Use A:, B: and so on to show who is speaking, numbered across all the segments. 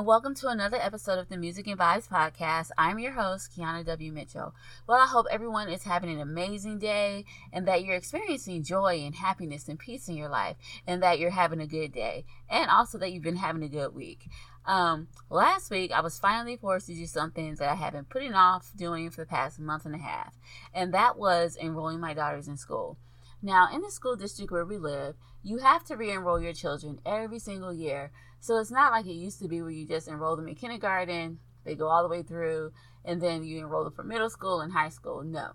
A: And welcome to another episode of the Music and Vibes podcast. I'm your host, Kiana W. Mitchell. Well, I hope everyone is having an amazing day and that you're experiencing joy and happiness and peace in your life and that you're having a good day and also that you've been having a good week. Um, last week, I was finally forced to do something that I had been putting off doing for the past month and a half, and that was enrolling my daughters in school. Now, in the school district where we live, you have to re enroll your children every single year so it's not like it used to be where you just enroll them in kindergarten, they go all the way through, and then you enroll them for middle school and high school. No,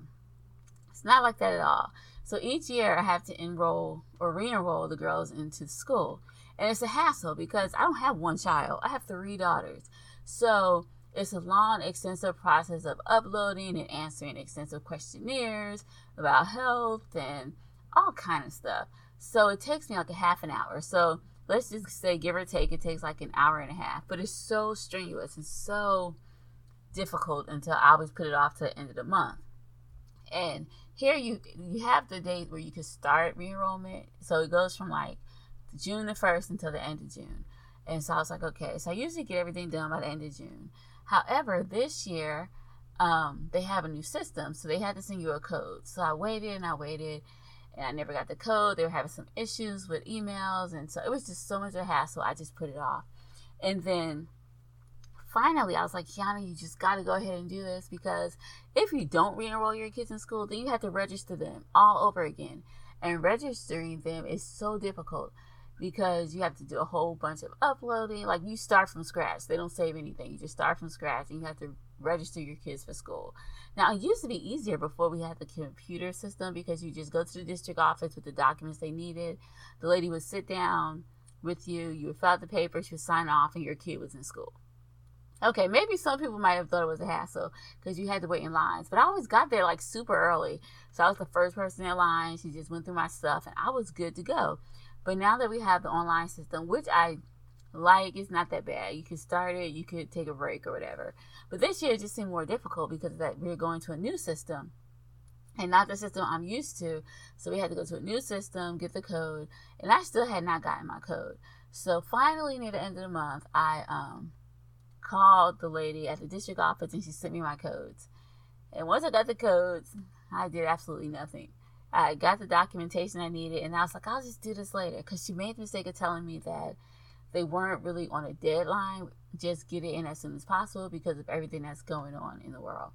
A: it's not like that at all. So each year I have to enroll or re enroll the girls into school. And it's a hassle because I don't have one child, I have three daughters. So it's a long, extensive process of uploading and answering extensive questionnaires about health and all kind of stuff. So it takes me like a half an hour. So let's just say give or take it takes like an hour and a half but it's so strenuous and so difficult until i always put it off to the end of the month. And here you you have the date where you can start re-enrollment. So it goes from like june the 1st until the end of june. And so i was like okay so i usually get everything done by the end of june. However this year um, they have a new system so they had to send you a code. So i waited and i waited and I never got the code. They were having some issues with emails, and so it was just so much of a hassle. I just put it off, and then finally, I was like, Kiana, you just got to go ahead and do this because if you don't re-enroll your kids in school, then you have to register them all over again, and registering them is so difficult because you have to do a whole bunch of uploading. Like you start from scratch. They don't save anything. You just start from scratch, and you have to register your kids for school. Now, it used to be easier before we had the computer system because you just go to the district office with the documents they needed. The lady would sit down with you, you would fill out the papers, you would sign off, and your kid was in school. Okay, maybe some people might have thought it was a hassle because you had to wait in lines, but I always got there like super early. So I was the first person in line. She just went through my stuff and I was good to go. But now that we have the online system, which I like it's not that bad. You can start it, you could take a break or whatever. But this year it just seemed more difficult because that we're going to a new system and not the system I'm used to. So we had to go to a new system, get the code, and I still had not gotten my code. So finally, near the end of the month, I um, called the lady at the district office and she sent me my codes. And once I got the codes, I did absolutely nothing. I got the documentation I needed, and I was like, I'll just do this later because she made the mistake of telling me that they weren't really on a deadline. Just get it in as soon as possible because of everything that's going on in the world.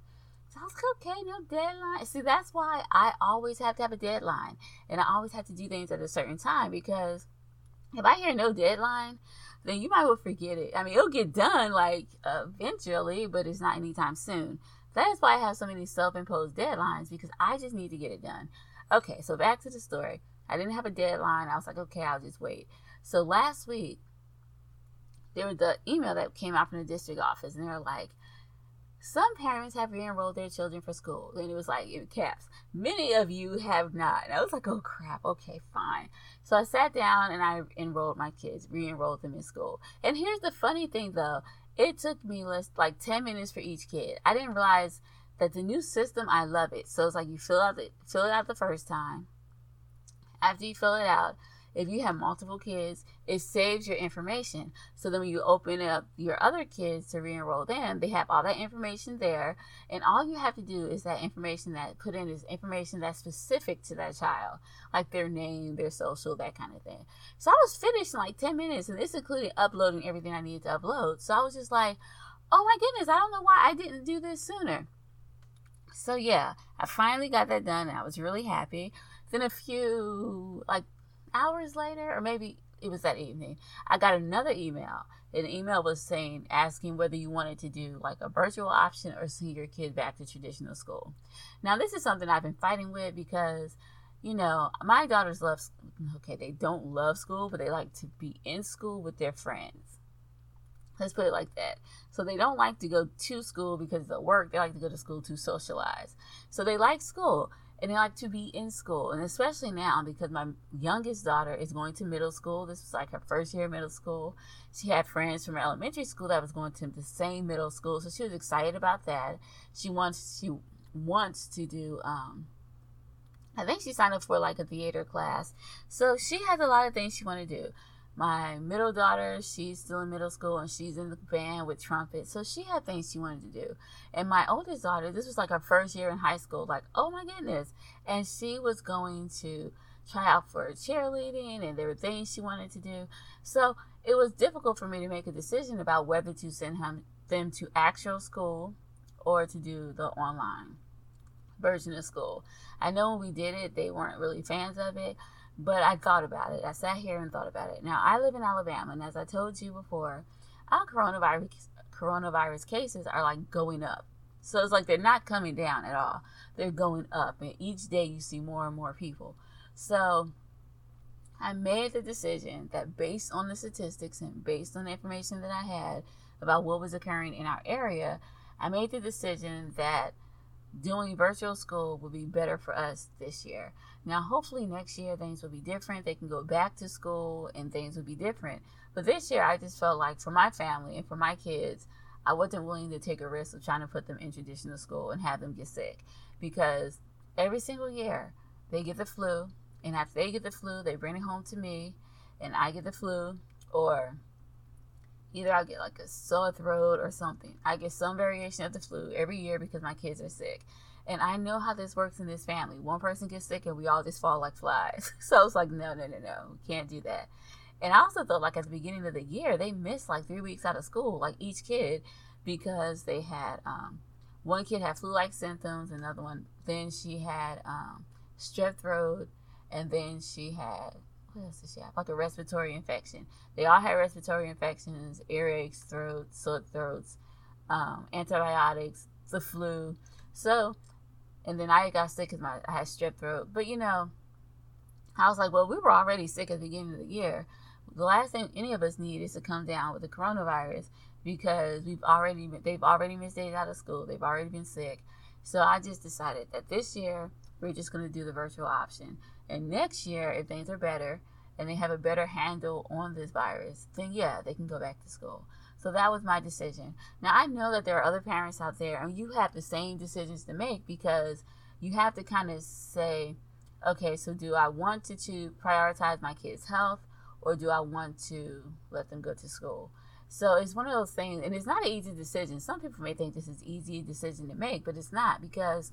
A: So I was like, okay, no deadline. See, that's why I always have to have a deadline. And I always have to do things at a certain time because if I hear no deadline, then you might well forget it. I mean, it'll get done like eventually, but it's not anytime soon. That's why I have so many self imposed deadlines because I just need to get it done. Okay, so back to the story. I didn't have a deadline. I was like, okay, I'll just wait. So last week, there was the email that came out from the district office, and they were like, some parents have re-enrolled their children for school. And it was like in caps. Many of you have not. And I was like, oh crap, okay, fine. So I sat down and I enrolled my kids, re-enrolled them in school. And here's the funny thing though. It took me less like 10 minutes for each kid. I didn't realize that the new system, I love it. So it's like you fill out the fill it out the first time. After you fill it out, if you have multiple kids, it saves your information. So then when you open up your other kids to re-enroll them, they have all that information there. And all you have to do is that information that put in is information that's specific to that child, like their name, their social, that kind of thing. So I was finished in like 10 minutes and this included uploading everything I needed to upload. So I was just like, oh my goodness, I don't know why I didn't do this sooner. So yeah, I finally got that done and I was really happy. Then a few like hours later, or maybe it was that evening, I got another email. The email was saying, asking whether you wanted to do like a virtual option or send your kid back to traditional school. Now, this is something I've been fighting with because, you know, my daughters love, okay, they don't love school, but they like to be in school with their friends. Let's put it like that. So they don't like to go to school because of the work. They like to go to school to socialize. So they like school and they like to be in school and especially now because my youngest daughter is going to middle school this was like her first year of middle school she had friends from her elementary school that was going to the same middle school so she was excited about that she wants she wants to do um I think she signed up for like a theater class. So she has a lot of things she want to do. My middle daughter, she's still in middle school and she's in the band with trumpet. So she had things she wanted to do. And my oldest daughter, this was like her first year in high school, like, oh my goodness. And she was going to try out for cheerleading and there were things she wanted to do. So it was difficult for me to make a decision about whether to send him them to actual school or to do the online version of school. I know when we did it, they weren't really fans of it, but I thought about it. I sat here and thought about it. Now, I live in Alabama, and as I told you before, our coronavirus coronavirus cases are like going up. So it's like they're not coming down at all. They're going up, and each day you see more and more people. So I made the decision that based on the statistics and based on the information that I had about what was occurring in our area, I made the decision that doing virtual school would be better for us this year. Now, hopefully, next year things will be different. They can go back to school and things will be different. But this year, I just felt like for my family and for my kids, I wasn't willing to take a risk of trying to put them in traditional school and have them get sick because every single year they get the flu. And after they get the flu, they bring it home to me and I get the flu or either I'll get like a sore throat or something. I get some variation of the flu every year because my kids are sick. And I know how this works in this family. One person gets sick and we all just fall like flies. so it's like, no, no, no, no, can't do that. And I also thought, like, at the beginning of the year, they missed like three weeks out of school, like each kid, because they had um, one kid had flu like symptoms, another one, then she had um, strep throat, and then she had what else did she have? Like a respiratory infection. They all had respiratory infections, earaches, throats, sore throats, um, antibiotics, the flu. So, and then I got sick because I had strep throat. But you know, I was like, well, we were already sick at the beginning of the year. The last thing any of us need is to come down with the coronavirus because we've already they've already missed days out of school. They've already been sick. So I just decided that this year we're just going to do the virtual option. And next year, if things are better and they have a better handle on this virus, then yeah, they can go back to school. So that was my decision. Now I know that there are other parents out there and you have the same decisions to make because you have to kind of say, okay, so do I want to, to prioritize my kids' health or do I want to let them go to school? So it's one of those things, and it's not an easy decision. Some people may think this is an easy decision to make, but it's not because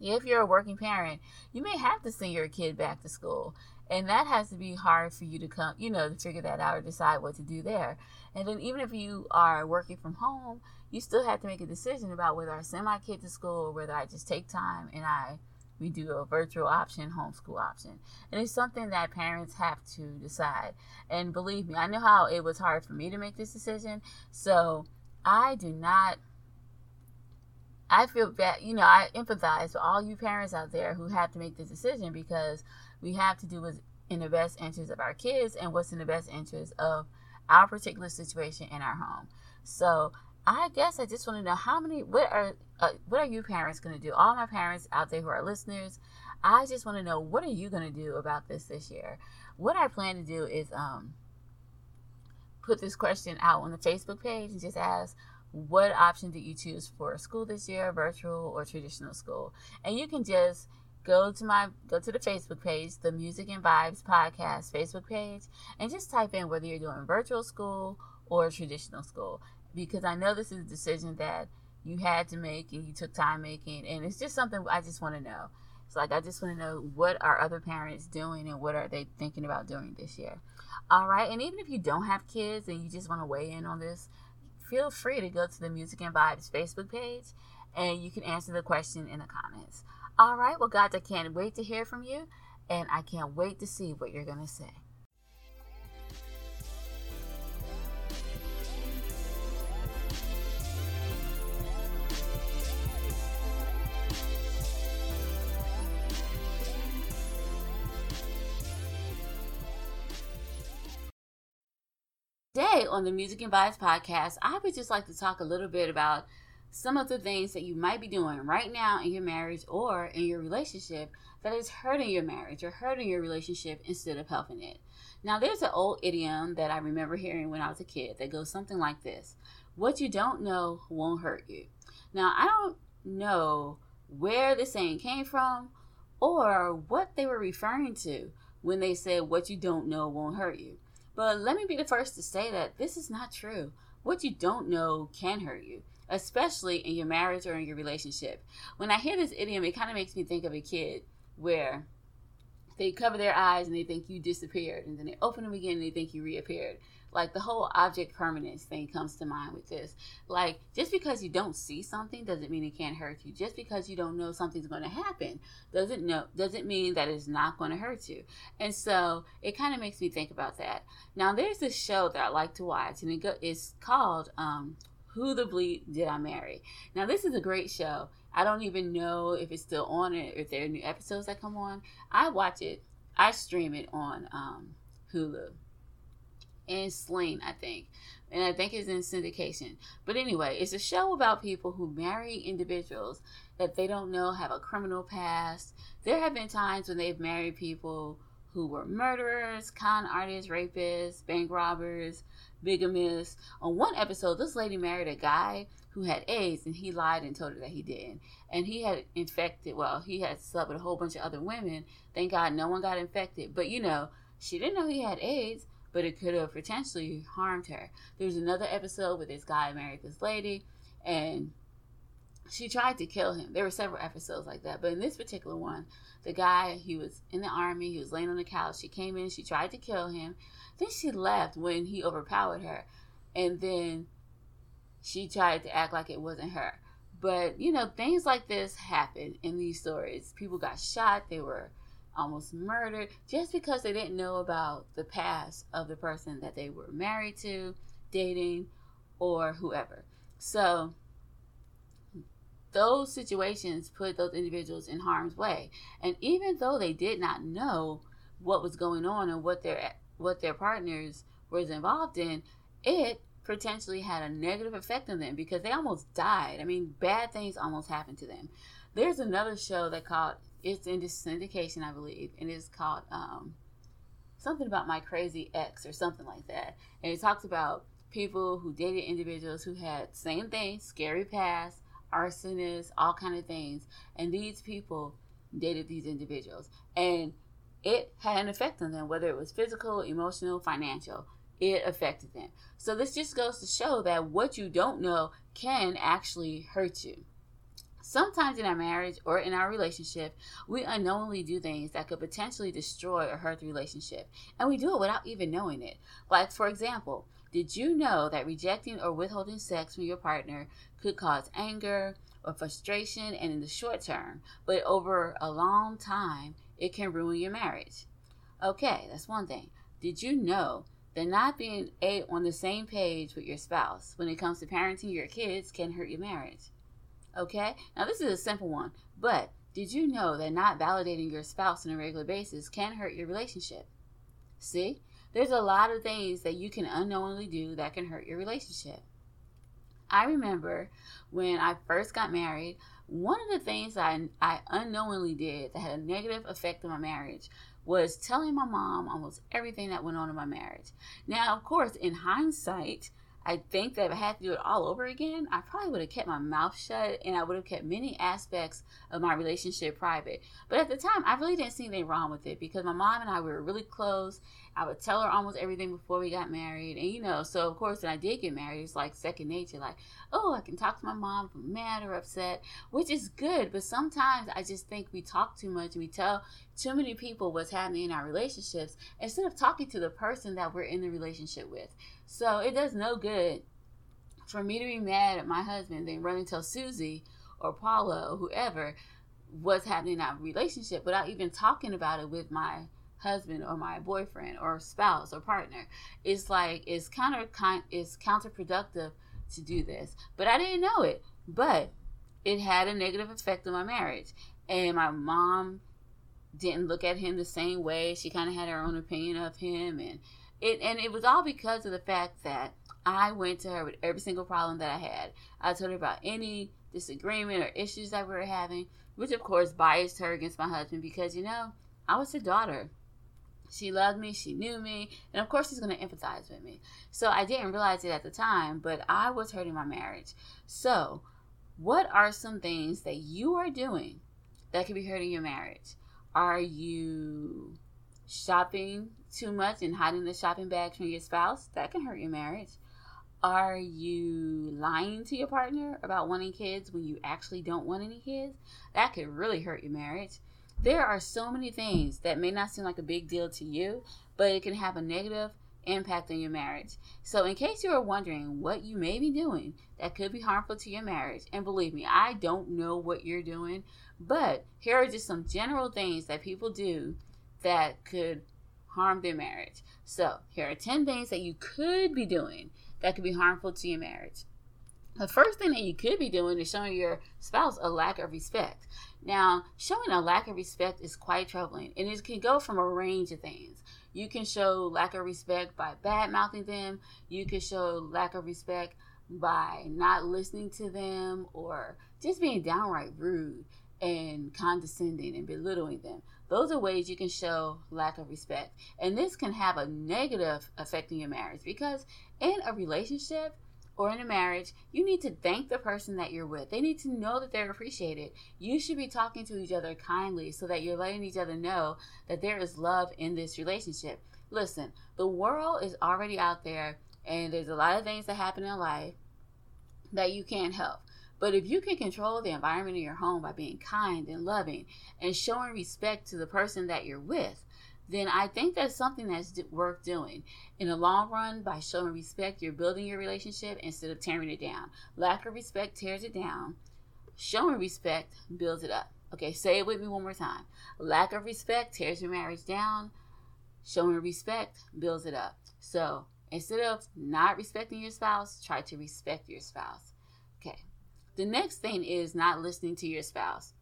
A: if you're a working parent, you may have to send your kid back to school. And that has to be hard for you to come, you know, to figure that out or decide what to do there. And then even if you are working from home, you still have to make a decision about whether I send my kid to school or whether I just take time and I we do a virtual option, homeschool option. And it's something that parents have to decide. And believe me, I know how it was hard for me to make this decision. So I do not I feel bad, you know, I empathize with all you parents out there who have to make this decision because we have to do what's in the best interest of our kids and what's in the best interest of our particular situation in our home. So I guess I just want to know how many, what are, uh, what are you parents going to do? All my parents out there who are listeners, I just want to know what are you going to do about this this year? What I plan to do is um, put this question out on the Facebook page and just ask what option did you choose for school this year, virtual or traditional school? And you can just go to my go to the Facebook page, the Music and Vibes Podcast Facebook page, and just type in whether you're doing virtual school or traditional school. Because I know this is a decision that you had to make and you took time making, and it's just something I just want to know. It's like I just want to know what are other parents doing and what are they thinking about doing this year. All right, and even if you don't have kids and you just want to weigh in on this, feel free to go to the Music and Vibes Facebook page and you can answer the question in the comments. All right, well, guys, I can't wait to hear from you and I can't wait to see what you're going to say. Today on the Music and Vibes podcast, I would just like to talk a little bit about some of the things that you might be doing right now in your marriage or in your relationship that is hurting your marriage or hurting your relationship instead of helping it. Now, there's an old idiom that I remember hearing when I was a kid that goes something like this What you don't know won't hurt you. Now, I don't know where the saying came from or what they were referring to when they said what you don't know won't hurt you. But let me be the first to say that this is not true. What you don't know can hurt you, especially in your marriage or in your relationship. When I hear this idiom, it kind of makes me think of a kid where they cover their eyes and they think you disappeared, and then they open them again and they think you reappeared. Like the whole object permanence thing comes to mind with this. Like just because you don't see something doesn't mean it can't hurt you. Just because you don't know something's going to happen doesn't know doesn't mean that it's not going to hurt you. And so it kind of makes me think about that. Now there's this show that I like to watch, and it go, it's called um, "Who the Bleep Did I Marry?" Now this is a great show. I don't even know if it's still on or if there are new episodes that come on. I watch it. I stream it on um, Hulu and Sling, I think. And I think it's in syndication. But anyway, it's a show about people who marry individuals that they don't know have a criminal past. There have been times when they've married people who were murderers, con artists, rapists, bank robbers, bigamists. On one episode, this lady married a guy who had AIDS and he lied and told her that he didn't. And he had infected, well, he had slept with a whole bunch of other women. Thank God no one got infected. But you know, she didn't know he had AIDS but it could have potentially harmed her. There's another episode where this guy married this lady and she tried to kill him. There were several episodes like that, but in this particular one, the guy, he was in the army, he was laying on the couch. She came in, she tried to kill him. Then she left when he overpowered her. And then she tried to act like it wasn't her. But, you know, things like this happen in these stories. People got shot, they were almost murdered just because they didn't know about the past of the person that they were married to, dating, or whoever. So those situations put those individuals in harm's way. And even though they did not know what was going on and what their what their partners was involved in, it potentially had a negative effect on them because they almost died. I mean, bad things almost happened to them. There's another show that called it's in syndication, I believe, and it's called um, something about my crazy ex or something like that. And it talks about people who dated individuals who had same thing, scary past, arsonists, all kind of things, and these people dated these individuals, and it had an effect on them, whether it was physical, emotional, financial. It affected them. So this just goes to show that what you don't know can actually hurt you. Sometimes in our marriage or in our relationship, we unknowingly do things that could potentially destroy or hurt the relationship, and we do it without even knowing it. Like, for example, did you know that rejecting or withholding sex from your partner could cause anger or frustration and in the short term, but over a long time, it can ruin your marriage? Okay, that's one thing. Did you know that not being a on the same page with your spouse when it comes to parenting your kids can hurt your marriage? Okay? Now, this is a simple one, but did you know that not validating your spouse on a regular basis can hurt your relationship? See? There's a lot of things that you can unknowingly do that can hurt your relationship. I remember when I first got married, one of the things I, I unknowingly did that had a negative effect on my marriage was telling my mom almost everything that went on in my marriage. Now, of course, in hindsight, I think that if I had to do it all over again, I probably would have kept my mouth shut and I would have kept many aspects of my relationship private. But at the time, I really didn't see anything wrong with it because my mom and I were really close. I would tell her almost everything before we got married. And, you know, so of course, when I did get married, it's like second nature. Like, oh, I can talk to my mom if I'm mad or upset, which is good. But sometimes I just think we talk too much and we tell too many people what's happening in our relationships instead of talking to the person that we're in the relationship with. So it does no good for me to be mad at my husband, then run and tell Susie or Paula or whoever what's happening in our relationship without even talking about it with my husband or my boyfriend or spouse or partner. It's like it's counter it's counterproductive to do this. But I didn't know it. But it had a negative effect on my marriage. And my mom didn't look at him the same way. She kind of had her own opinion of him and it and it was all because of the fact that I went to her with every single problem that I had. I told her about any disagreement or issues that we were having, which of course biased her against my husband because you know, I was her daughter. She loved me, she knew me, and of course she's going to empathize with me. So I didn't realize it at the time, but I was hurting my marriage. So, what are some things that you are doing that could be hurting your marriage? Are you shopping too much and hiding the shopping bags from your spouse? That can hurt your marriage. Are you lying to your partner about wanting kids when you actually don't want any kids? That could really hurt your marriage. There are so many things that may not seem like a big deal to you, but it can have a negative impact on your marriage. So, in case you are wondering what you may be doing that could be harmful to your marriage, and believe me, I don't know what you're doing, but here are just some general things that people do that could harm their marriage. So, here are 10 things that you could be doing that could be harmful to your marriage. The first thing that you could be doing is showing your spouse a lack of respect. Now, showing a lack of respect is quite troubling, and it can go from a range of things. You can show lack of respect by bad mouthing them, you can show lack of respect by not listening to them, or just being downright rude and condescending and belittling them. Those are ways you can show lack of respect. And this can have a negative effect in your marriage because in a relationship or in a marriage, you need to thank the person that you're with. They need to know that they're appreciated. You should be talking to each other kindly so that you're letting each other know that there is love in this relationship. Listen, the world is already out there and there's a lot of things that happen in life that you can't help. But if you can control the environment in your home by being kind and loving and showing respect to the person that you're with, then I think that's something that's worth doing. In the long run, by showing respect, you're building your relationship instead of tearing it down. Lack of respect tears it down. Showing respect builds it up. Okay, say it with me one more time. Lack of respect tears your marriage down. Showing respect builds it up. So instead of not respecting your spouse, try to respect your spouse. Okay. The next thing is not listening to your spouse.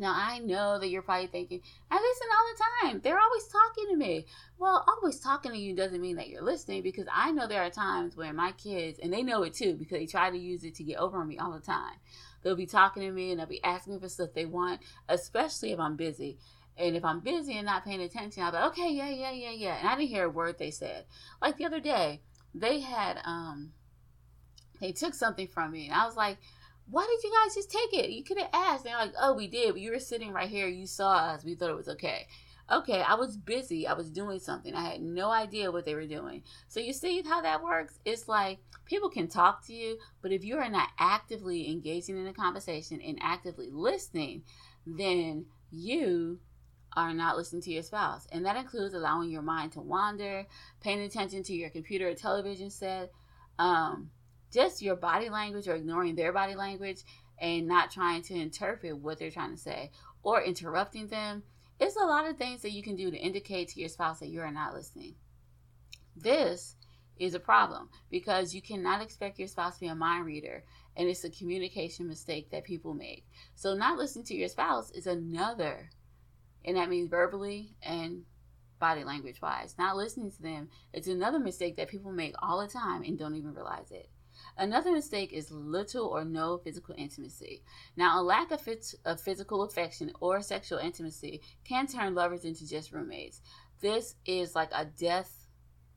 A: Now, I know that you're probably thinking, I listen all the time. They're always talking to me. Well, always talking to you doesn't mean that you're listening because I know there are times where my kids, and they know it too because they try to use it to get over on me all the time. They'll be talking to me and they'll be asking me for stuff they want, especially if I'm busy. And if I'm busy and not paying attention, I'll be okay, yeah, yeah, yeah, yeah. And I didn't hear a word they said. Like the other day, they had um they took something from me and I was like, why did you guys just take it? You could have asked. They're like, oh, we did. You were sitting right here. You saw us. We thought it was okay. Okay, I was busy. I was doing something. I had no idea what they were doing. So you see how that works? It's like people can talk to you, but if you are not actively engaging in a conversation and actively listening, then you are not listening to your spouse. And that includes allowing your mind to wander, paying attention to your computer or television set, um, just your body language or ignoring their body language and not trying to interpret what they're trying to say or interrupting them. It's a lot of things that you can do to indicate to your spouse that you are not listening. This is a problem because you cannot expect your spouse to be a mind reader and it's a communication mistake that people make. So not listening to your spouse is another and that means verbally and body language wise. Not listening to them, it's another mistake that people make all the time and don't even realize it. Another mistake is little or no physical intimacy. Now, a lack of, fit, of physical affection or sexual intimacy can turn lovers into just roommates. This is like a death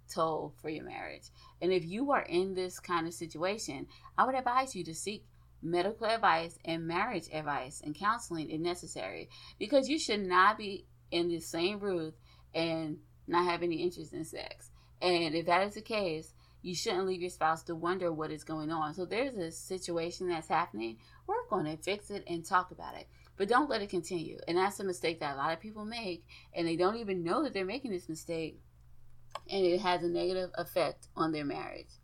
A: toll for your marriage. And if you are in this kind of situation, I would advise you to seek medical advice and marriage advice and counseling if necessary because you should not be in the same room and not have any interest in sex. And if that is the case, you shouldn't leave your spouse to wonder what is going on. So there's a situation that's happening, work on it, fix it, and talk about it. But don't let it continue. And that's a mistake that a lot of people make, and they don't even know that they're making this mistake, and it has a negative effect on their marriage.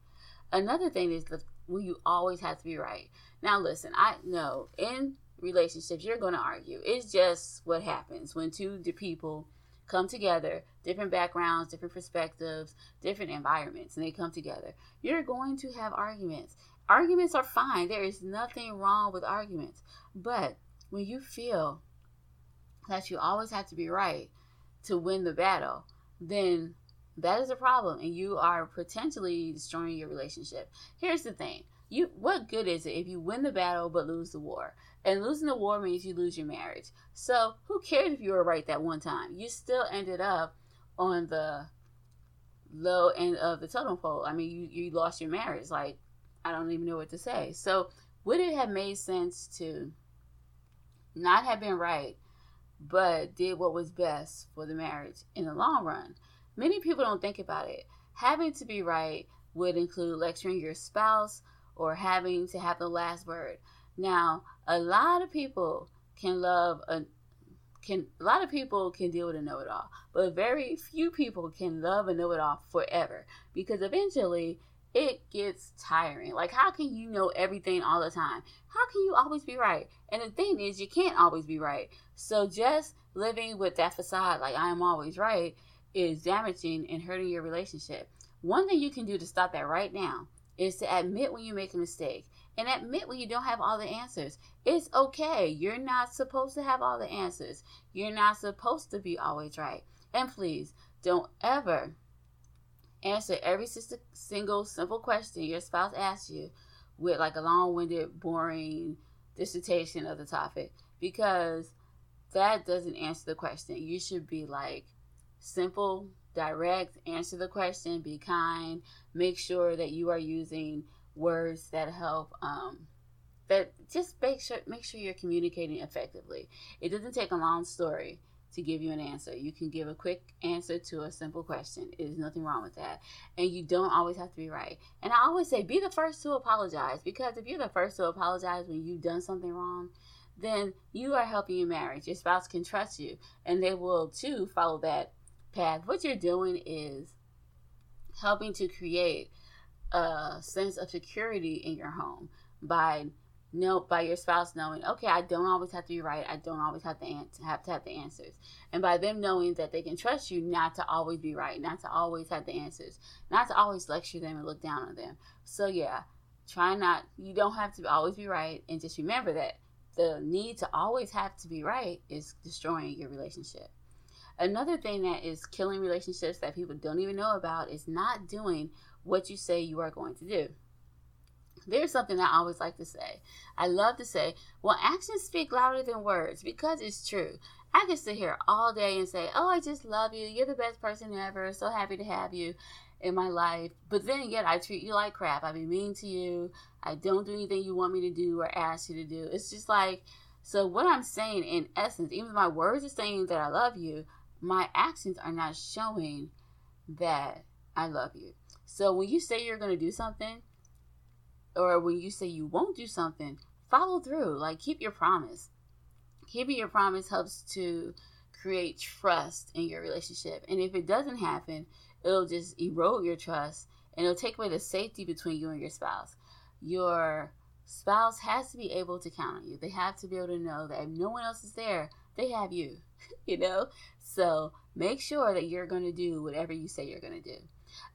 A: Another thing is the well, you always have to be right. Now, listen, I know in relationships you're going to argue. It's just what happens when two people come together, different backgrounds, different perspectives, different environments, and they come together. You're going to have arguments. Arguments are fine. There is nothing wrong with arguments. But when you feel that you always have to be right to win the battle, then that is a problem and you are potentially destroying your relationship. Here's the thing. You what good is it if you win the battle but lose the war? And losing the war means you lose your marriage. So who cares if you were right that one time? You still ended up on the low end of the totem pole. I mean, you, you lost your marriage. Like, I don't even know what to say. So would it have made sense to not have been right, but did what was best for the marriage in the long run? Many people don't think about it. Having to be right would include lecturing your spouse or having to have the last word. Now, a lot of people can love a can a lot of people can deal with a know-it-all, but very few people can love a know-it-all forever because eventually it gets tiring. Like, how can you know everything all the time? How can you always be right? And the thing is, you can't always be right. So, just living with that facade, like I am always right, is damaging and hurting your relationship. One thing you can do to stop that right now is to admit when you make a mistake and admit when you don't have all the answers. It's okay. You're not supposed to have all the answers. You're not supposed to be always right. And please don't ever answer every single simple question your spouse asks you with like a long-winded, boring dissertation of the topic because that doesn't answer the question. You should be like simple, direct, answer the question, be kind, make sure that you are using words that help um that just make sure make sure you're communicating effectively. It doesn't take a long story to give you an answer. You can give a quick answer to a simple question. There's nothing wrong with that. And you don't always have to be right. And I always say be the first to apologize because if you're the first to apologize when you've done something wrong, then you are helping your marriage. Your spouse can trust you and they will too follow that path. What you're doing is helping to create a sense of security in your home by know by your spouse knowing, okay, I don't always have to be right. I don't always have to answer, have to have the answers, and by them knowing that they can trust you not to always be right, not to always have the answers, not to always lecture them and look down on them. So yeah, try not. You don't have to always be right, and just remember that the need to always have to be right is destroying your relationship. Another thing that is killing relationships that people don't even know about is not doing what you say you are going to do. There's something that I always like to say. I love to say, well, actions speak louder than words because it's true. I can sit here all day and say, oh, I just love you. You're the best person ever. So happy to have you in my life. But then again, I treat you like crap. I be mean to you. I don't do anything you want me to do or ask you to do. It's just like, so what I'm saying in essence, even my words are saying that I love you, my actions are not showing that I love you. So when you say you're going to do something, or when you say you won't do something, follow through. Like keep your promise. Keeping your promise helps to create trust in your relationship. And if it doesn't happen, it'll just erode your trust and it'll take away the safety between you and your spouse. Your spouse has to be able to count on you. They have to be able to know that if no one else is there, they have you, you know? So make sure that you're going to do whatever you say you're going to do.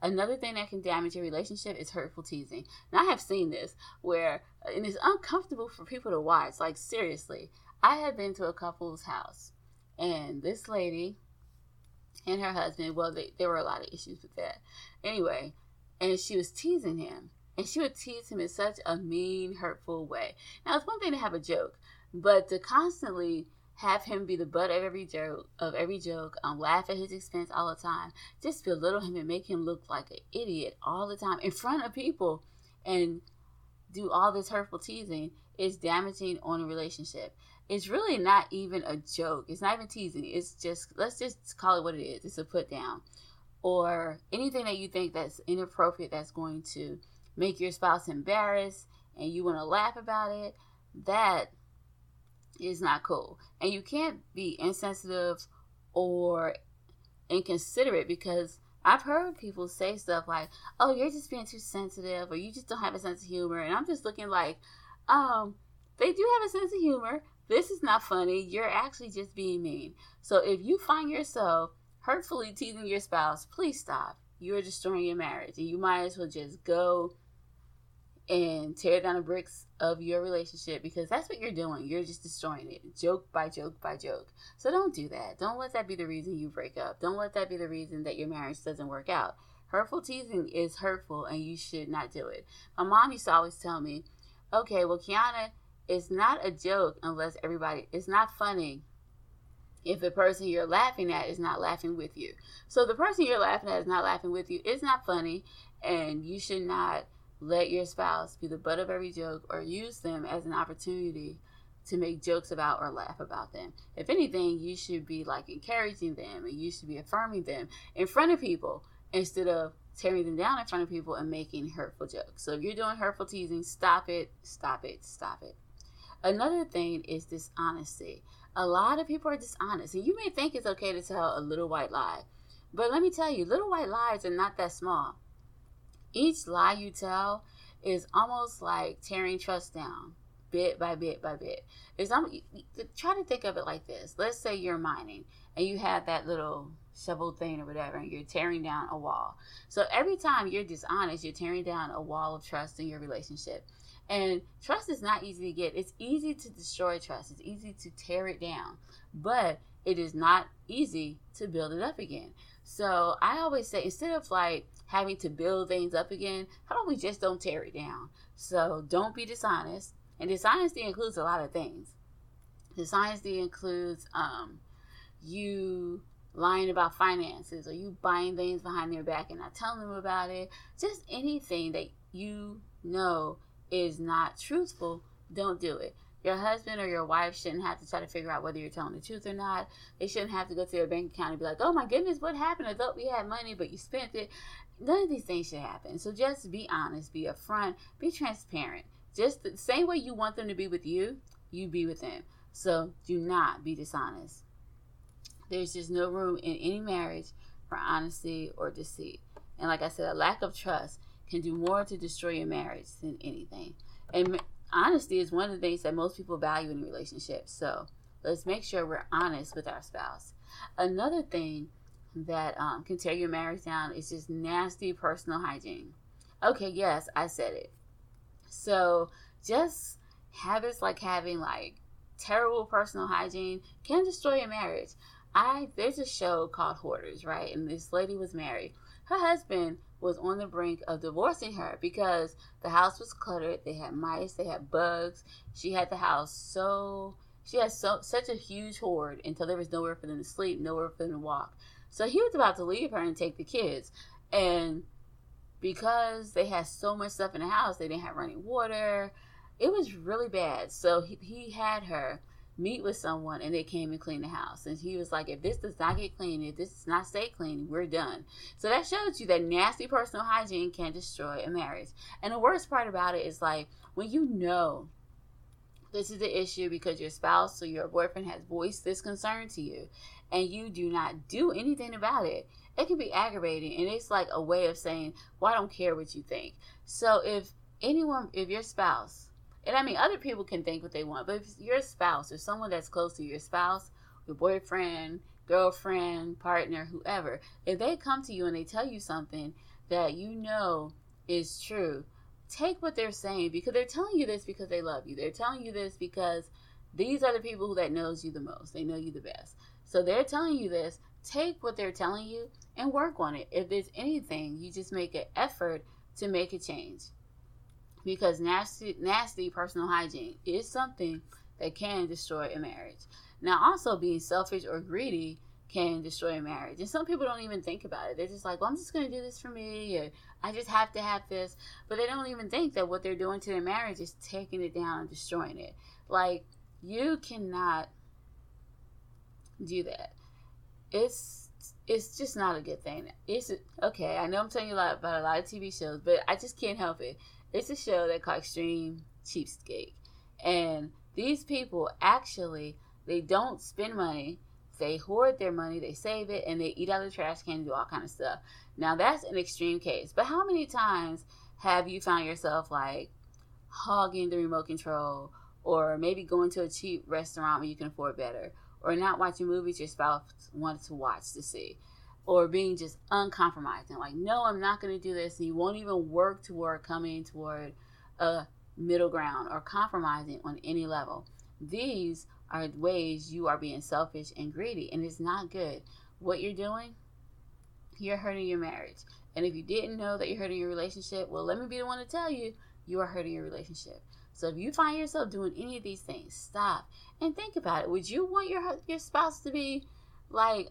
A: Another thing that can damage your relationship is hurtful teasing. And I have seen this where, uh, and it's uncomfortable for people to watch. Like, seriously, I had been to a couple's house, and this lady and her husband, well, they, there were a lot of issues with that. Anyway, and she was teasing him. And she would tease him in such a mean, hurtful way. Now, it's one thing to have a joke, but to constantly have him be the butt of every joke of every joke, um, laugh at his expense all the time, just belittle him and make him look like an idiot all the time in front of people and do all this hurtful teasing is damaging on a relationship. It's really not even a joke. It's not even teasing. It's just let's just call it what it is. It's a put down. Or anything that you think that's inappropriate that's going to make your spouse embarrassed and you want to laugh about it, that is not cool. And you can't be insensitive or inconsiderate because I've heard people say stuff like, "Oh, you're just being too sensitive," or "You just don't have a sense of humor," and I'm just looking like, um, they do have a sense of humor. This is not funny. You're actually just being mean. So if you find yourself hurtfully teasing your spouse, please stop. You are destroying your marriage, and you might as well just go and tear down the bricks of your relationship because that's what you're doing. You're just destroying it, joke by joke by joke. So don't do that. Don't let that be the reason you break up. Don't let that be the reason that your marriage doesn't work out. Hurtful teasing is hurtful and you should not do it. My mom used to always tell me, okay, well, Kiana, it's not a joke unless everybody, it's not funny if the person you're laughing at is not laughing with you. So the person you're laughing at is not laughing with you. It's not funny and you should not let your spouse be the butt of every joke or use them as an opportunity to make jokes about or laugh about them. If anything, you should be like encouraging them and you should be affirming them in front of people instead of tearing them down in front of people and making hurtful jokes. So if you're doing hurtful teasing, stop it, stop it, stop it. Another thing is dishonesty. A lot of people are dishonest, and you may think it's okay to tell a little white lie, but let me tell you, little white lies are not that small. Each lie you tell is almost like tearing trust down bit by bit by bit. It's um, try to think of it like this. Let's say you're mining and you have that little shovel thing or whatever, and you're tearing down a wall. So every time you're dishonest, you're tearing down a wall of trust in your relationship. And trust is not easy to get. It's easy to destroy trust. It's easy to tear it down, but it is not easy to build it up again. So I always say instead of like having to build things up again, how about we just don't tear it down? So don't be dishonest and dishonesty includes a lot of things. Dishonesty includes um, you lying about finances or you buying things behind their back and not telling them about it. Just anything that you know is not truthful, don't do it. Your husband or your wife shouldn't have to try to figure out whether you're telling the truth or not. They shouldn't have to go to their bank account and be like, oh my goodness, what happened? I thought we had money, but you spent it. None of these things should happen. So just be honest, be upfront, be transparent. Just the same way you want them to be with you, you be with them. So do not be dishonest. There's just no room in any marriage for honesty or deceit. And like I said, a lack of trust can do more to destroy your marriage than anything. And honesty is one of the things that most people value in a relationship. So let's make sure we're honest with our spouse. Another thing that um, can tear your marriage down is just nasty personal hygiene. Okay, yes, I said it. So just habits like having like terrible personal hygiene can destroy your marriage. I there's a show called Hoarders, right? And this lady was married. Her husband was on the brink of divorcing her because the house was cluttered. They had mice, they had bugs. She had the house so she had so such a huge hoard until there was nowhere for them to sleep, nowhere for them to walk. So he was about to leave her and take the kids. And because they had so much stuff in the house, they didn't have running water. It was really bad. So he, he had her meet with someone and they came and cleaned the house. And he was like, if this does not get clean, if this does not stay clean, we're done. So that shows you that nasty personal hygiene can destroy a marriage. And the worst part about it is like when you know this is the issue because your spouse or your boyfriend has voiced this concern to you and you do not do anything about it it can be aggravating and it's like a way of saying well i don't care what you think so if anyone if your spouse and i mean other people can think what they want but if your spouse or someone that's close to your spouse your boyfriend girlfriend partner whoever if they come to you and they tell you something that you know is true take what they're saying because they're telling you this because they love you they're telling you this because these are the people who that knows you the most they know you the best so they're telling you this take what they're telling you and work on it. If there's anything, you just make an effort to make a change. Because nasty, nasty personal hygiene is something that can destroy a marriage. Now, also being selfish or greedy can destroy a marriage. And some people don't even think about it. They're just like, well, I'm just going to do this for me, or I just have to have this. But they don't even think that what they're doing to their marriage is taking it down and destroying it. Like, you cannot do that. It's it's just not a good thing. It's okay. I know I'm telling you a lot about a lot of TV shows, but I just can't help it. It's a show that called Extreme Cheapskate, and these people actually they don't spend money. They hoard their money, they save it, and they eat out of the trash can, do all kind of stuff. Now that's an extreme case, but how many times have you found yourself like hogging the remote control, or maybe going to a cheap restaurant where you can afford better? or not watching movies your spouse wants to watch to see or being just uncompromising. Like no i'm not going to do this. And you won't even work toward coming toward a middle ground or compromising on any level. These are ways you are being selfish and greedy and it's not good. What you're doing you're hurting your marriage. And if you didn't know that you're hurting your relationship well let me be the one to tell you you are hurting your relationship. So if you find yourself doing any of these things, stop and think about it. Would you want your your spouse to be like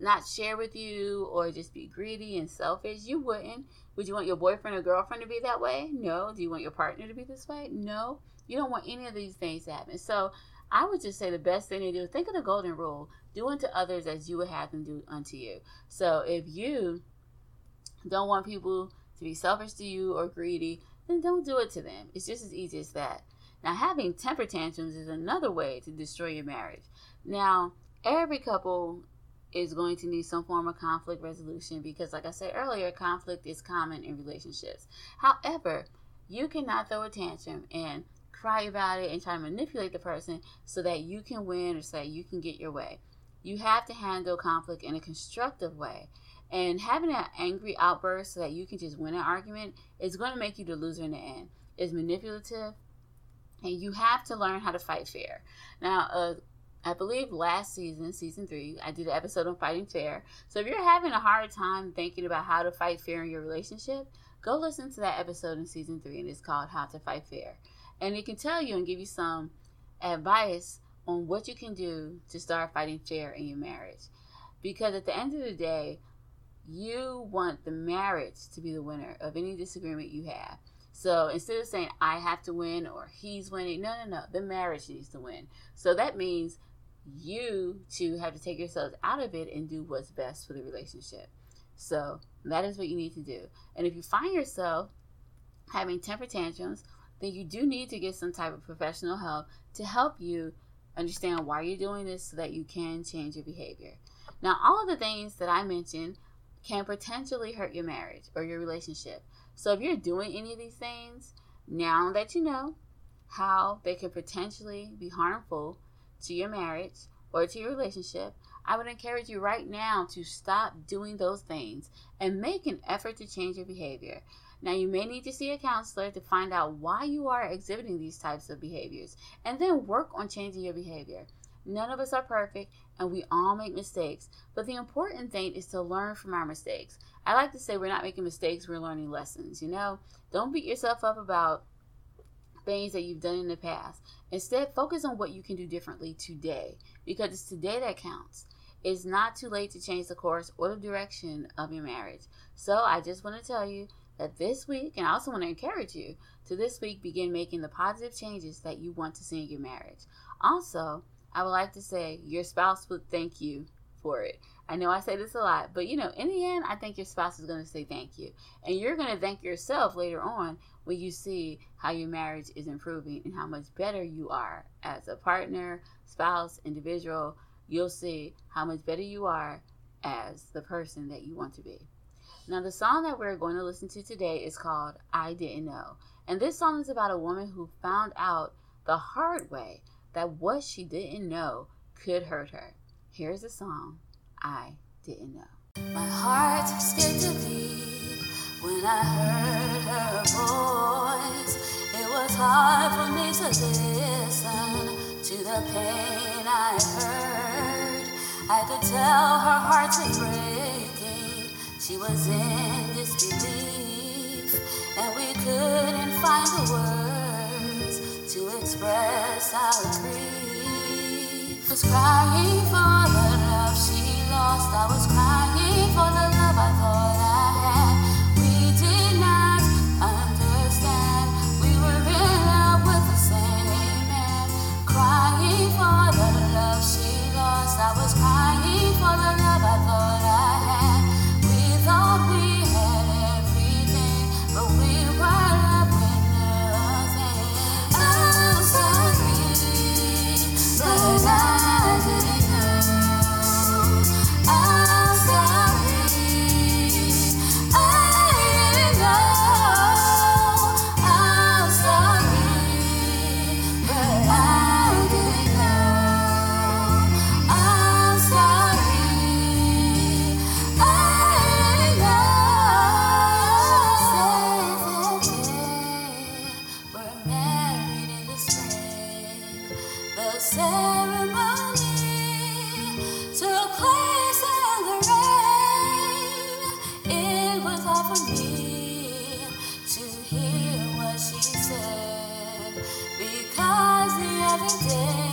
A: not share with you or just be greedy and selfish? You wouldn't. Would you want your boyfriend or girlfriend to be that way? No. Do you want your partner to be this way? No. You don't want any of these things to happen. So I would just say the best thing to do, think of the golden rule. Do unto others as you would have them do unto you. So if you don't want people to be selfish to you or greedy, then don't do it to them. It's just as easy as that. Now, having temper tantrums is another way to destroy your marriage. Now, every couple is going to need some form of conflict resolution because, like I said earlier, conflict is common in relationships. However, you cannot throw a tantrum and cry about it and try to manipulate the person so that you can win or so that you can get your way. You have to handle conflict in a constructive way. And having an angry outburst so that you can just win an argument is going to make you the loser in the end. It's manipulative, and you have to learn how to fight fair. Now, uh, I believe last season, season three, I did an episode on fighting fair. So if you're having a hard time thinking about how to fight fair in your relationship, go listen to that episode in season three, and it's called How to Fight Fair. And it can tell you and give you some advice on what you can do to start fighting fair in your marriage. Because at the end of the day, you want the marriage to be the winner of any disagreement you have. So instead of saying I have to win or he's winning, no, no, no, the marriage needs to win. So that means you two have to take yourselves out of it and do what's best for the relationship. So that is what you need to do. And if you find yourself having temper tantrums, then you do need to get some type of professional help to help you understand why you're doing this so that you can change your behavior. Now, all of the things that I mentioned can potentially hurt your marriage or your relationship. So if you're doing any of these things, now that you know how they can potentially be harmful to your marriage or to your relationship, I would encourage you right now to stop doing those things and make an effort to change your behavior. Now, you may need to see a counselor to find out why you are exhibiting these types of behaviors and then work on changing your behavior. None of us are perfect and we all make mistakes, but the important thing is to learn from our mistakes. I like to say we're not making mistakes, we're learning lessons, you know? Don't beat yourself up about things that you've done in the past. Instead, focus on what you can do differently today because it's today that counts. It's not too late to change the course or the direction of your marriage. So, I just want to tell you that this week, and I also want to encourage you to this week begin making the positive changes that you want to see in your marriage. Also, I would like to say your spouse would thank you for it. I know I say this a lot, but you know, in the end, I think your spouse is going to say thank you. And you're going to thank yourself later on when you see how your marriage is improving and how much better you are as a partner, spouse, individual. You'll see how much better you are as the person that you want to be. Now, the song that we're going to listen to today is called I Didn't Know. And this song is about a woman who found out the hard way that what she didn't know could hurt her. Here's the song I Didn't Know.
B: My heart skipped a beat when I heard to listen to the pain I heard. I could tell her heart was breaking. She was in disbelief, and we couldn't find the words to express our grief. Was crying for the love she lost. I was crying for the love other day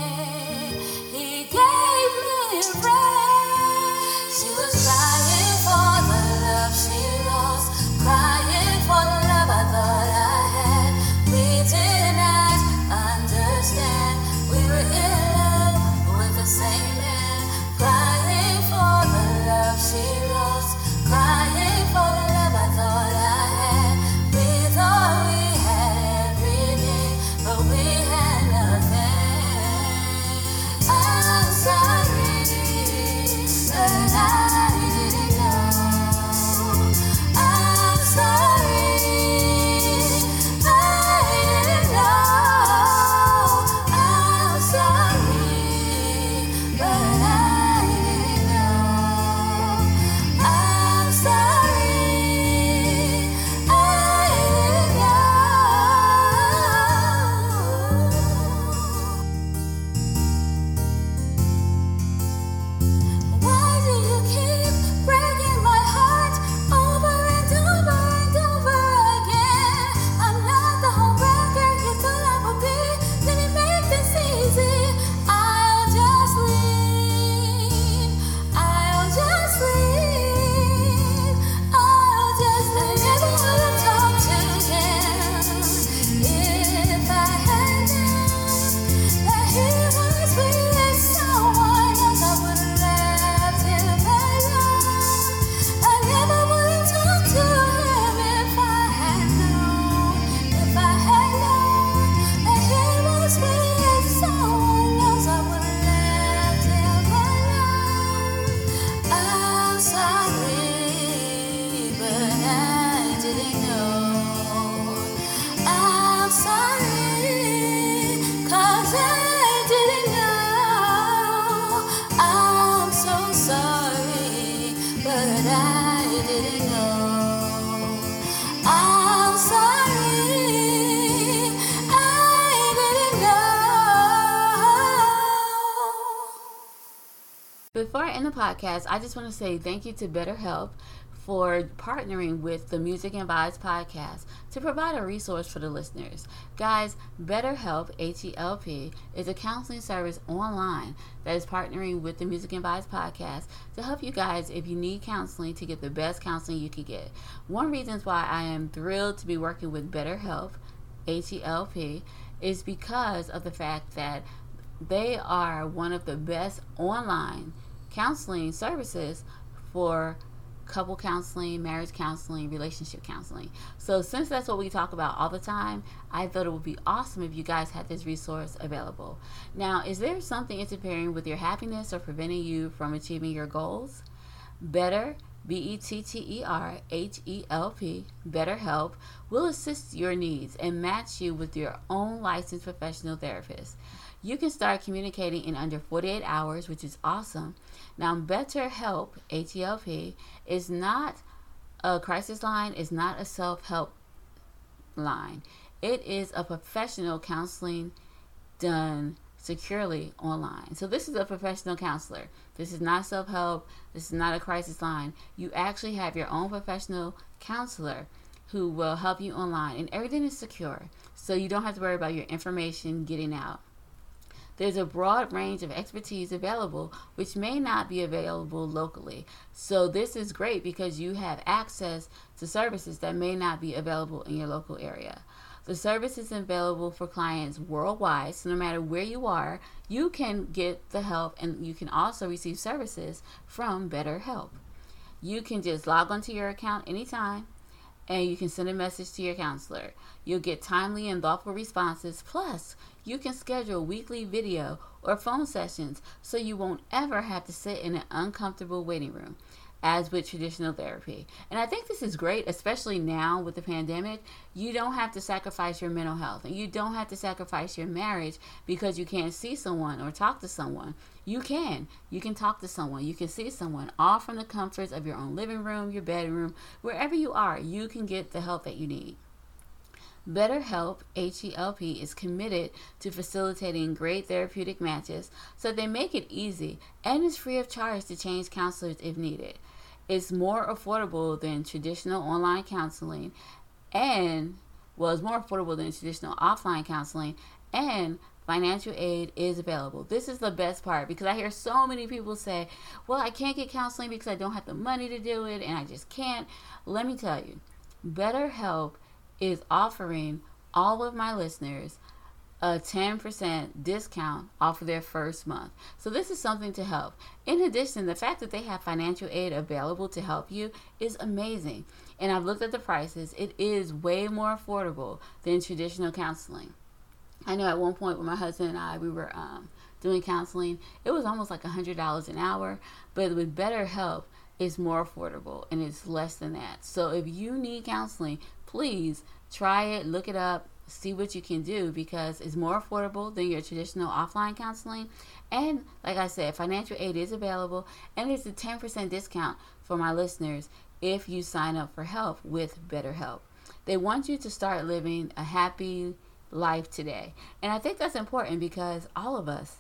A: end the podcast, I just want to say thank you to BetterHelp for partnering with the Music and Vibes podcast to provide a resource for the listeners. Guys, BetterHelp, H-E-L-P, is a counseling service online that is partnering with the Music and Vibes podcast to help you guys if you need counseling to get the best counseling you can get. One reason why I am thrilled to be working with BetterHelp, H-E-L-P, is because of the fact that they are one of the best online counseling services for couple counseling, marriage counseling, relationship counseling. So, since that's what we talk about all the time, I thought it would be awesome if you guys had this resource available. Now, is there something interfering with your happiness or preventing you from achieving your goals? Better, B E T T E R H E L P, BetterHelp, will assist your needs and match you with your own licensed professional therapist. You can start communicating in under 48 hours, which is awesome. Now, BetterHelp, H-E-L-P, is not a crisis line, is not a self-help line. It is a professional counseling done securely online. So this is a professional counselor. This is not self-help. This is not a crisis line. You actually have your own professional counselor who will help you online and everything is secure. So you don't have to worry about your information getting out. There's a broad range of expertise available, which may not be available locally. So, this is great because you have access to services that may not be available in your local area. The service is available for clients worldwide, so no matter where you are, you can get the help and you can also receive services from BetterHelp. You can just log onto your account anytime and you can send a message to your counselor. You'll get timely and thoughtful responses. Plus, you can schedule weekly video or phone sessions so you won't ever have to sit in an uncomfortable waiting room as with traditional therapy. And I think this is great, especially now with the pandemic. You don't have to sacrifice your mental health and you don't have to sacrifice your marriage because you can't see someone or talk to someone. You can. You can talk to someone. You can see someone all from the comforts of your own living room, your bedroom, wherever you are. You can get the help that you need. BetterHelp, H-E-L-P, is committed to facilitating great therapeutic matches so they make it easy and is free of charge to change counselors if needed. It's more affordable than traditional online counseling and well, more affordable than traditional offline counseling and financial aid is available. This is the best part because I hear so many people say, Well, I can't get counseling because I don't have the money to do it and I just can't. Let me tell you, BetterHelp is offering all of my listeners a 10% discount off of their first month. So, this is something to help. In addition, the fact that they have financial aid available to help you is amazing. And I've looked at the prices, it is way more affordable than traditional counseling. I know at one point when my husband and I, we were um, doing counseling, it was almost like $100 an hour, but with BetterHelp, it's more affordable and it's less than that. So, if you need counseling, please try it, look it up, see what you can do because it's more affordable than your traditional offline counseling. And like I said, financial aid is available and it's a 10% discount for my listeners if you sign up for help with BetterHelp. They want you to start living a happy life today. And I think that's important because all of us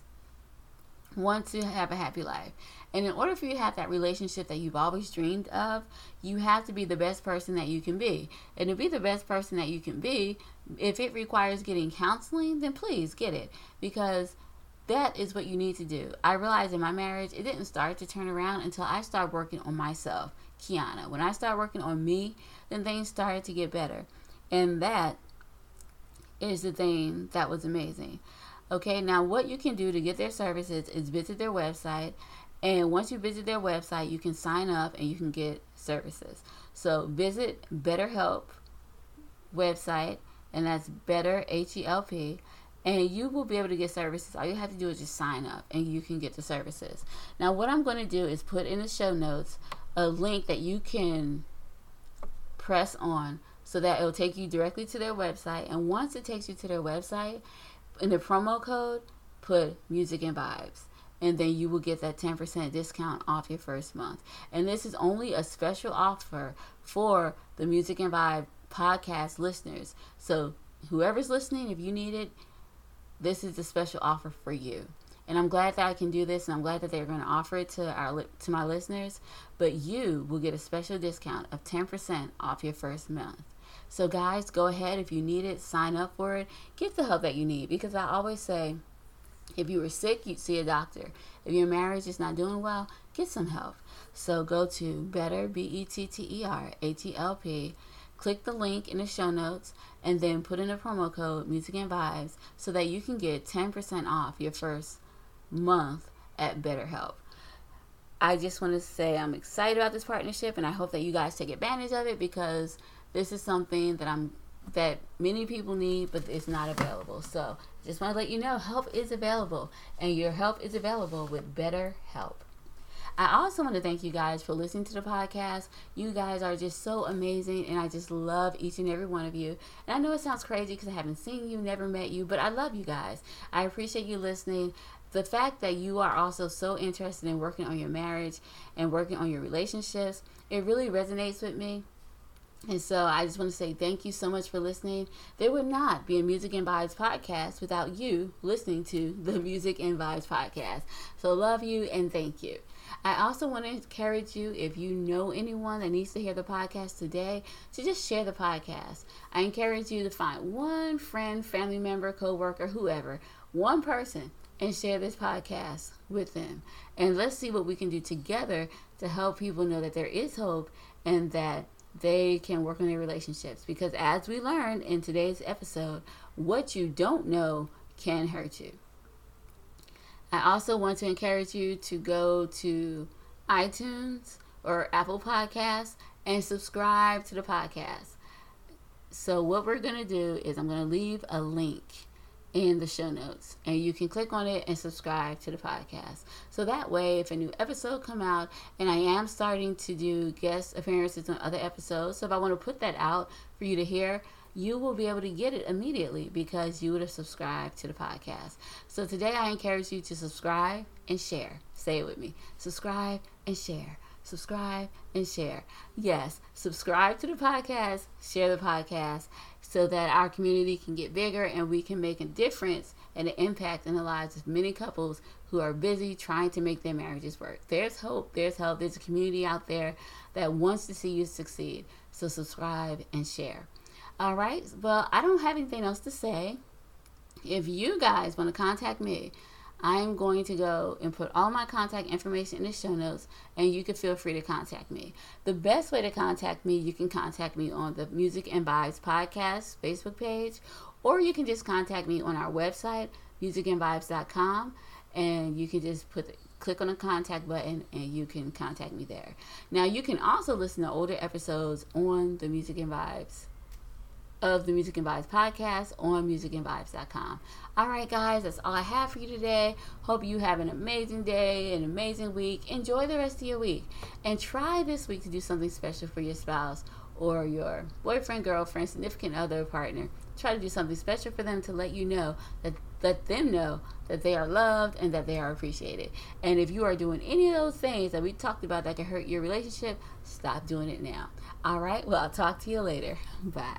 A: want to have a happy life. And in order for you to have that relationship that you've always dreamed of, you have to be the best person that you can be. And to be the best person that you can be, if it requires getting counseling, then please get it because that is what you need to do. I realized in my marriage, it didn't start to turn around until I started working on myself, Kiana. When I started working on me, then things started to get better. And that is the thing that was amazing. Okay, now what you can do to get their services is visit their website. And once you visit their website, you can sign up and you can get services. So visit BetterHelp website, and that's Better H E L P, and you will be able to get services. All you have to do is just sign up, and you can get the services. Now, what I'm going to do is put in the show notes a link that you can press on so that it'll take you directly to their website. And once it takes you to their website, in the promo code, put music and vibes. And then you will get that 10% discount off your first month. And this is only a special offer for the Music and Vibe podcast listeners. So, whoever's listening, if you need it, this is a special offer for you. And I'm glad that I can do this, and I'm glad that they're going to offer it to our to my listeners. But you will get a special discount of 10% off your first month. So, guys, go ahead if you need it, sign up for it, get the help that you need. Because I always say, if you were sick, you'd see a doctor. If your marriage is not doing well, get some help. So go to Better B E T T E R A T L P. Click the link in the show notes and then put in a promo code Music and Vibes so that you can get 10% off your first month at BetterHelp. I just want to say I'm excited about this partnership and I hope that you guys take advantage of it because this is something that I'm that many people need but it's not available. So, just want to let you know help is available and your help is available with BetterHelp. I also want to thank you guys for listening to the podcast. You guys are just so amazing, and I just love each and every one of you. And I know it sounds crazy because I haven't seen you, never met you, but I love you guys. I appreciate you listening. The fact that you are also so interested in working on your marriage and working on your relationships, it really resonates with me. And so I just want to say thank you so much for listening. There would not be a Music and Vibes podcast without you listening to the Music and Vibes podcast. So love you and thank you. I also want to encourage you, if you know anyone that needs to hear the podcast today, to just share the podcast. I encourage you to find one friend, family member, coworker, whoever, one person, and share this podcast with them. And let's see what we can do together to help people know that there is hope and that they can work on their relationships. Because as we learned in today's episode, what you don't know can hurt you. I also want to encourage you to go to iTunes or Apple Podcasts and subscribe to the podcast. So, what we're going to do is, I'm going to leave a link in the show notes and you can click on it and subscribe to the podcast so that way if a new episode come out and i am starting to do guest appearances on other episodes so if i want to put that out for you to hear you will be able to get it immediately because you would have subscribed to the podcast. So today I encourage you to subscribe and share. Say it with me. Subscribe and share. Subscribe and share. Yes, subscribe to the podcast, share the podcast so that our community can get bigger and we can make a difference and an impact in the lives of many couples who are busy trying to make their marriages work. There's hope, there's help, there's a community out there that wants to see you succeed. So subscribe and share. All right. Well, I don't have anything else to say. If you guys want to contact me, I'm going to go and put all my contact information in the show notes, and you can feel free to contact me. The best way to contact me, you can contact me on the Music and Vibes Podcast Facebook page, or you can just contact me on our website, musicandvibes.com, and you can just put click on the contact button and you can contact me there. Now, you can also listen to older episodes on the Music and Vibes of the Music and Vibes podcast on musicandvibes.com. All right, guys, that's all I have for you today. Hope you have an amazing day, an amazing week. Enjoy the rest of your week. And try this week to do something special for your spouse or your boyfriend, girlfriend, significant other, partner. Try to do something special for them to let you know that let them know that they are loved and that they are appreciated. And if you are doing any of those things that we talked about that can hurt your relationship, stop doing it now. All right, well, I'll talk to you later. Bye.